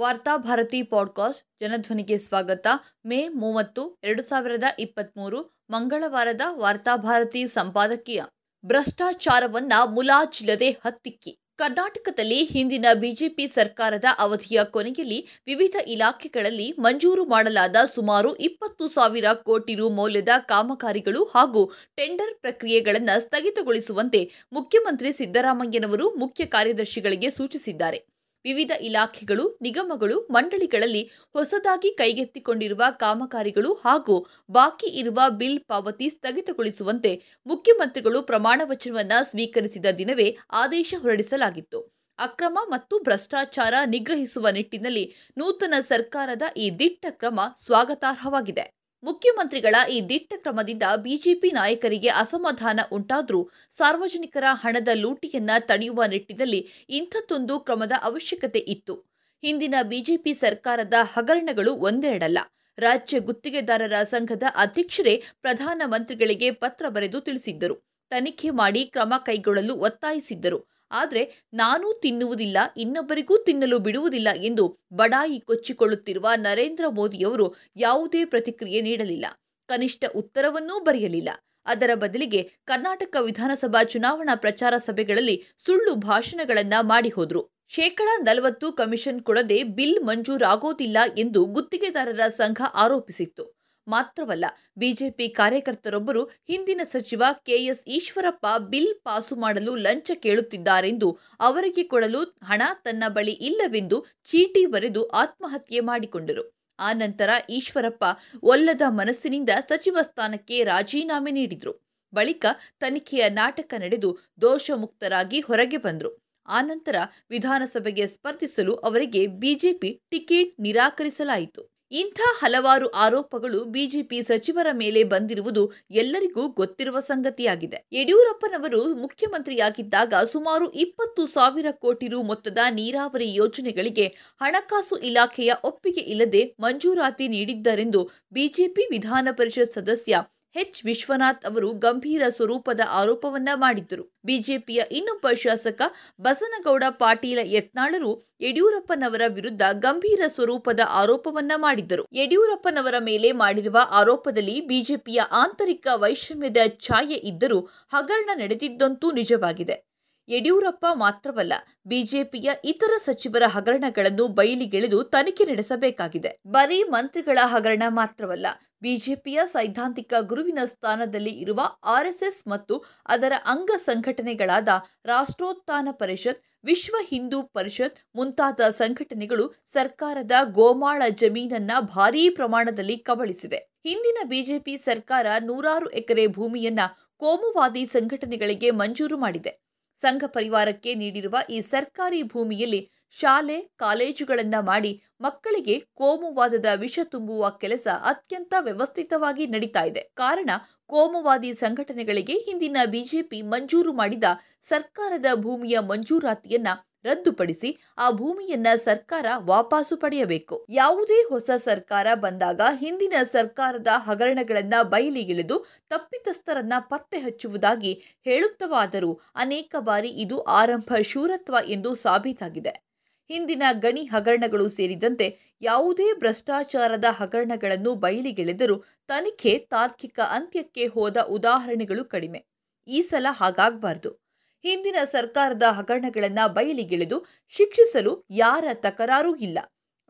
Varthabharati podcast ಜನಧ್ವನಿಗೆ ಸ್ವಾಗತ. ಮೇ ಮೂವತ್ತು, ಎರಡು ಸಾವಿರದ ಇಪ್ಪತ್ತ್ಮೂರು ಮಂಗಳವಾರದ ವಾರ್ತಾಭಾರತಿ ಸಂಪಾದಕೀಯ. ಭ್ರಷ್ಟಾಚಾರವನ್ನ ಮುಲಾಜಿಲ್ಲದೆ ಹತ್ತಿಕ್ಕಿ. ಕರ್ನಾಟಕದಲ್ಲಿ ಹಿಂದಿನ ಬಿಜೆಪಿ ಸರ್ಕಾರದ ಅವಧಿಯ ಕೊನೆಯಲ್ಲಿ ವಿವಿಧ ಇಲಾಖೆಗಳಲ್ಲಿ ಮಂಜೂರು ಮಾಡಲಾದ ಸುಮಾರು ಇಪ್ಪತ್ತು ಸಾವಿರ ಕೋಟಿ ರು ಮೌಲ್ಯದ ಕಾಮಗಾರಿಗಳು ಹಾಗೂ ಟೆಂಡರ್ ಪ್ರಕ್ರಿಯೆಗಳನ್ನು ಸ್ಥಗಿತಗೊಳಿಸುವಂತೆ ಮುಖ್ಯಮಂತ್ರಿ ಸಿದ್ದರಾಮಯ್ಯನವರು ಮುಖ್ಯ ಕಾರ್ಯದರ್ಶಿಗಳಿಗೆ ಸೂಚಿಸಿದ್ದಾರೆ. ವಿವಿಧ ಇಲಾಖೆಗಳು, ನಿಗಮಗಳು, ಮಂಡಳಿಗಳಲ್ಲಿ ಹೊಸದಾಗಿ ಕೈಗೆತ್ತಿಕೊಂಡಿರುವ ಕಾಮಗಾರಿಗಳು ಹಾಗೂ ಬಾಕಿ ಇರುವ ಬಿಲ್ ಪಾವತಿ ಸ್ಥಗಿತಗೊಳಿಸುವಂತೆ ಮುಖ್ಯಮಂತ್ರಿಗಳು ಪ್ರಮಾಣ ವಚನವನ್ನು ಸ್ವೀಕರಿಸಿದ ದಿನವೇ ಆದೇಶ ಹೊರಡಿಸಲಾಗಿತ್ತು. ಅಕ್ರಮ ಮತ್ತು ಭ್ರಷ್ಟಾಚಾರ ನಿಗ್ರಹಿಸುವ ನಿಟ್ಟಿನಲ್ಲಿ ನೂತನ ಸರ್ಕಾರದ ಈ ದಿಟ್ಟ ಕ್ರಮ ಸ್ವಾಗತಾರ್ಹವಾಗಿದೆ. ಮುಖ್ಯಮಂತ್ರಿಗಳ ಈ ದಿಟ್ಟ ಕ್ರಮದಿಂದ ಬಿಜೆಪಿ ನಾಯಕರಿಗೆ ಅಸಮಾಧಾನ ಉಂಟಾದರೂ ಸಾರ್ವಜನಿಕರ ಹಣದ ಲೂಟಿಯನ್ನ ತಡೆಯುವ ನಿಟ್ಟಿನಲ್ಲಿ ಇಂಥದ್ದೊಂದು ಕ್ರಮದ ಅವಶ್ಯಕತೆ ಇತ್ತು. ಹಿಂದಿನ ಬಿಜೆಪಿ ಸರ್ಕಾರದ ಹಗರಣಗಳು ಒಂದೆರಡಲ್ಲ. ರಾಜ್ಯ ಗುತ್ತಿಗೆದಾರರ ಸಂಘದ ಅಧ್ಯಕ್ಷರೇ ಪ್ರಧಾನಮಂತ್ರಿಗಳಿಗೆ ಪತ್ರ ಬರೆದು ತಿಳಿಸಿದ್ದರು. ತನಿಖೆ ಮಾಡಿ ಕ್ರಮ ಕೈಗೊಳ್ಳಲು ಒತ್ತಾಯಿಸಿದ್ದರು. ಆದರೆ ನಾನೂ ತಿನ್ನುವುದಿಲ್ಲ, ಇನ್ನೊಬ್ಬರಿಗೂ ತಿನ್ನಲು ಬಿಡುವುದಿಲ್ಲ ಎಂದು ಬಡಾಯಿ ಕೊಚ್ಚಿಕೊಳ್ಳುತ್ತಿರುವ ನರೇಂದ್ರ ಮೋದಿಯವರು ಯಾವುದೇ ಪ್ರತಿಕ್ರಿಯೆ ನೀಡಲಿಲ್ಲ. ಕನಿಷ್ಠ ಉತ್ತರವನ್ನೂ ಬರೆಯಲಿಲ್ಲ. ಅದರ ಬದಲಿಗೆ ಕರ್ನಾಟಕ ವಿಧಾನಸಭಾ ಚುನಾವಣಾ ಪ್ರಚಾರ ಸಭೆಗಳಲ್ಲಿ ಸುಳ್ಳು ಭಾಷಣಗಳನ್ನ ಮಾಡಿ ಹೋದ್ರು ಶೇಕಡ ನಲವತ್ತು ಕಮಿಷನ್ ಕೊಡದೆ ಬಿಲ್ ಮಂಜೂರಾಗೋದಿಲ್ಲ ಎಂದು ಗುತ್ತಿಗೆದಾರರ ಸಂಘ ಆರೋಪಿಸಿತ್ತು. ಮಾತ್ರವಲ್ಲ, ಬಿಜೆಪಿ ಕಾರ್ಯಕರ್ತರೊಬ್ಬರು ಹಿಂದಿನ ಸಚಿವ ಕೆಎಸ್ ಈಶ್ವರಪ್ಪ ಬಿಲ್ ಪಾಸು ಮಾಡಲು ಲಂಚ ಕೇಳುತ್ತಿದ್ದಾರೆಂದು ಅವರಿಗೆ ಕೊಡಲು ಹಣ ತನ್ನ ಬಳಿ ಇಲ್ಲವೆಂದು ಚೀಟಿ ಬರೆದು ಆತ್ಮಹತ್ಯೆ ಮಾಡಿಕೊಂಡರು. ಆ ನಂತರ ಈಶ್ವರಪ್ಪ ಒಲ್ಲದ ಮನಸ್ಸಿನಿಂದ ಸಚಿವ ಸ್ಥಾನಕ್ಕೆ ರಾಜೀನಾಮೆ ನೀಡಿದರು. ಬಳಿಕ ತನಿಖೆಯ ನಾಟಕ ನಡೆದು ದೋಷಮುಕ್ತರಾಗಿ ಹೊರಗೆ ಬಂದರು. ಆನಂತರ ವಿಧಾನಸಭೆಗೆ ಸ್ಪರ್ಧಿಸಲು ಅವರಿಗೆ ಬಿಜೆಪಿ ಟಿಕೆಟ್ ನಿರಾಕರಿಸಲಾಯಿತು. ಇಂಥ ಹಲವಾರು ಆರೋಪಗಳು ಬಿಜೆಪಿ ಸಚಿವರ ಮೇಲೆ ಬಂದಿರುವುದು ಎಲ್ಲರಿಗೂ ಗೊತ್ತಿರುವ ಸಂಗತಿಯಾಗಿದೆ. ಯಡಿಯೂರಪ್ಪನವರು ಮುಖ್ಯಮಂತ್ರಿಯಾಗಿದ್ದಾಗ ಸುಮಾರು ಇಪ್ಪತ್ತು ಸಾವಿರ ಕೋಟಿ ರು ಮೊತ್ತದ ನೀರಾವರಿ ಯೋಜನೆಗಳಿಗೆ ಹಣಕಾಸು ಇಲಾಖೆಯ ಒಪ್ಪಿಗೆ ಇಲ್ಲದೆ ಮಂಜೂರಾತಿ ನೀಡಿದ್ದರೆಂದು ಬಿಜೆಪಿ ವಿಧಾನ ಪರಿಷತ್ ಸದಸ್ಯ ಎಚ್. ವಿಶ್ವನಾಥ್ ಅವರು ಗಂಭೀರ ಸ್ವರೂಪದ ಆರೋಪವನ್ನ ಮಾಡಿದ್ದರು. ಬಿಜೆಪಿಯ ಇನ್ನೊಬ್ಬ ಶಾಸಕ ಬಸನಗೌಡ ಪಾಟೀಲ ಯತ್ನಾಳರು ಯಡಿಯೂರಪ್ಪನವರ ವಿರುದ್ಧ ಗಂಭೀರ ಸ್ವರೂಪದ ಆರೋಪವನ್ನ ಮಾಡಿದ್ದರು. ಯಡಿಯೂರಪ್ಪನವರ ಮೇಲೆ ಮಾಡಿರುವ ಆರೋಪದಲ್ಲಿ ಬಿಜೆಪಿಯ ಆಂತರಿಕ ವೈಷಮ್ಯದ ಛಾಯೆ ಇದ್ದರೂ ಹಗರಣ ನಡೆದಿದ್ದಂತೂ ನಿಜವಾಗಿದೆ. ಯಡಿಯೂರಪ್ಪ ಮಾತ್ರವಲ್ಲ, ಬಿಜೆಪಿಯ ಇತರ ಸಚಿವರ ಹಗರಣಗಳನ್ನು ಬಯಲಿಗೆಳೆದು ತನಿಖೆ ನಡೆಸಬೇಕಾಗಿದೆ. ಬರೀ ಮಂತ್ರಿಗಳ ಹಗರಣ ಮಾತ್ರವಲ್ಲ, ಬಿಜೆಪಿಯ ಸೈದ್ಧಾಂತಿಕ ಗುರುವಿನ ಸ್ಥಾನದಲ್ಲಿ ಇರುವ ಆರ್ಎಸ್ಎಸ್ ಮತ್ತು ಅದರ ಅಂಗ ಸಂಘಟನೆಗಳಾದ ರಾಷ್ಟ್ರೋತ್ಥಾನ ಪರಿಷತ್, ವಿಶ್ವ ಹಿಂದೂ ಪರಿಷತ್ ಮುಂತಾದ ಸಂಘಟನೆಗಳು ಸರ್ಕಾರದ ಗೋಮಾಳ ಜಮೀನನ್ನ ಭಾರೀ ಪ್ರಮಾಣದಲ್ಲಿ ಕಬಳಿಸಿವೆ. ಹಿಂದಿನ ಬಿಜೆಪಿ ಸರ್ಕಾರ ನೂರಾರು ಎಕರೆ ಭೂಮಿಯನ್ನ ಕೋಮುವಾದಿ ಸಂಘಟನೆಗಳಿಗೆ ಮಂಜೂರು ಮಾಡಿದೆ. ಸಂಘ ಪರಿವಾರಕ್ಕೆ ನೀಡಿರುವ ಈ ಸರ್ಕಾರಿ ಭೂಮಿಯಲ್ಲಿ ಶಾಲೆ, ಕಾಲೇಜುಗಳನ್ನು ಮಾಡಿ ಮಕ್ಕಳಿಗೆ ಕೋಮುವಾದದ ವಿಷ ತುಂಬುವ ಕೆಲಸ ಅತ್ಯಂತ ವ್ಯವಸ್ಥಿತವಾಗಿ ನಡೀತಾ ಇದೆ. ಕಾರಣ, ಕೋಮುವಾದಿ ಸಂಘಟನೆಗಳಿಗೆ ಹಿಂದಿನ ಬಿಜೆಪಿ ಮಂಜೂರು ಮಾಡಿದ ಸರ್ಕಾರದ ಭೂಮಿಯ ಮಂಜೂರಾತಿಯನ್ನ ರದ್ದುಪಡಿಸಿ ಆ ಭೂಮಿಯನ್ನ ಸರ್ಕಾರ ವಾಪಸು ಪಡೆಯಬೇಕು. ಯಾವುದೇ ಹೊಸ ಸರ್ಕಾರ ಬಂದಾಗ ಹಿಂದಿನ ಸರ್ಕಾರದ ಹಗರಣಗಳನ್ನ ಬಯಲಿಗಿಳಿದು ತಪ್ಪಿತಸ್ಥರನ್ನ ಪತ್ತೆ ಹಚ್ಚುವುದಾಗಿ ಹೇಳುತ್ತವಾದರೂ ಅನೇಕ ಬಾರಿ ಇದು ಆರಂಭ ಶೂರತ್ವ ಎಂದು ಸಾಬೀತಾಗಿದೆ. ಹಿಂದಿನ ಗಣಿ ಹಗರಣಗಳು ಸೇರಿದಂತೆ ಯಾವುದೇ ಭ್ರಷ್ಟಾಚಾರದ ಹಗರಣಗಳನ್ನು ಬಯಲಿಗೆಳೆದರೂ ತನಿಖೆ ತಾರ್ಕಿಕ ಅಂತ್ಯಕ್ಕೆ ಹೋದ ಉದಾಹರಣೆಗಳು ಕಡಿಮೆ. ಈ ಸಲ ಹಾಗಾಗಬಾರದು. ಹಿಂದಿನ ಸರ್ಕಾರದ ಹಗರಣಗಳನ್ನ ಬಯಲಿಗೆಳೆದು ಶಿಕ್ಷಿಸಲು ಯಾರ ತಕರಾರೂ ಇಲ್ಲ.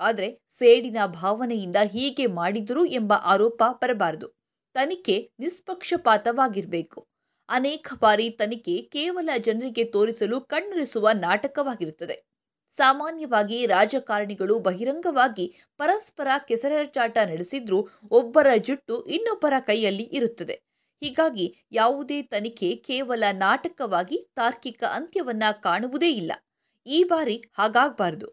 ಆದರೆ ಸೇಡಿನ ಭಾವನೆಯಿಂದ ಹೀಗೆ ಮಾಡಿದರು ಎಂಬ ಆರೋಪ ಬರಬಾರದು. ತನಿಖೆ ನಿಷ್ಪಕ್ಷಪಾತವಾಗಿರಬೇಕು. ಅನೇಕ ಬಾರಿ ತನಿಖೆ ಕೇವಲ ಜನರಿಗೆ ತೋರಿಸಲು ಕಣ್ಣರಿಸುವ ನಾಟಕವಾಗಿರುತ್ತದೆ. ಸಾಮಾನ್ಯವಾಗಿ ರಾಜಕಾರಣಿಗಳು ಬಹಿರಂಗವಾಗಿ ಪರಸ್ಪರ ಕೆಸರಚಾಟ ನಡೆಸಿದ್ರೂ ಒಬ್ಬರ ಜುಟ್ಟು ಇನ್ನೊಬ್ಬರ ಕೈಯಲ್ಲಿ ಇರುತ್ತದೆ. ಹೀಗಾಗಿ ಯಾವುದೇ ತನಿಖೆ ಕೇವಲ ನಾಟಕವಾಗಿ ತಾರ್ಕಿಕ ಅಂತ್ಯವನ್ನ ಕಾಣುವುದೇ ಇಲ್ಲ. ಈ ಬಾರಿ ಹಾಗಾಗಬಾರದು.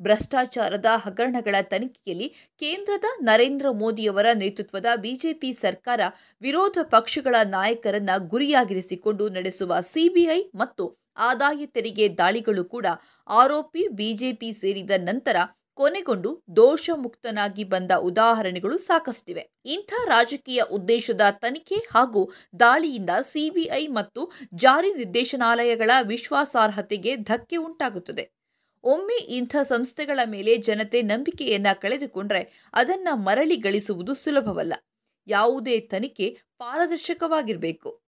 ಭ್ರಷ್ಟಾಚಾರದ ಹಗರಣಗಳ ತನಿಖೆಯಲ್ಲಿ ಕೇಂದ್ರದ ನರೇಂದ್ರ ಮೋದಿಯವರ ನೇತೃತ್ವದ ಬಿಜೆಪಿ ಸರ್ಕಾರ ವಿರೋಧ ಪಕ್ಷಗಳ ನಾಯಕರನ್ನ ಗುರಿಯಾಗಿರಿಸಿಕೊಂಡು ನಡೆಸುವ ಸಿಬಿಐ ಮತ್ತು ಆದಾಯ ತೆರಿಗೆ ದಾಳಿಗಳು ಕೂಡ ಆರೋಪಿ ಬಿಜೆಪಿ ಸೇರಿದ ನಂತರ ಕೊನೆಗೊಂಡು ದೋಷ ಮುಕ್ತನಾಗಿ ಬಂದ ಉದಾಹರಣೆಗಳು ಸಾಕಷ್ಟಿವೆ. ಇಂಥ ರಾಜಕೀಯ ಉದ್ದೇಶದ ತನಿಖೆ ಹಾಗೂ ದಾಳಿಯಿಂದ ಸಿಬಿಐ ಮತ್ತು ಜಾರಿ ನಿರ್ದೇಶನಾಲಯಗಳ ವಿಶ್ವಾಸಾರ್ಹತೆಗೆ ಧಕ್ಕೆ ಉಂಟಾಗುತ್ತದೆ. ಒಮ್ಮೆ ಇಂಥ ಸಂಸ್ಥೆಗಳ ಮೇಲೆ ಜನತೆ ನಂಬಿಕೆಯನ್ನ ಕಳೆದುಕೊಂಡ್ರೆ ಅದನ್ನ ಮರಳಿ ಗಳಿಸುವುದು ಸುಲಭವಲ್ಲ. ಯಾವುದೇ ತನಿಖೆ ಪಾರದರ್ಶಕವಾಗಿರಬೇಕು.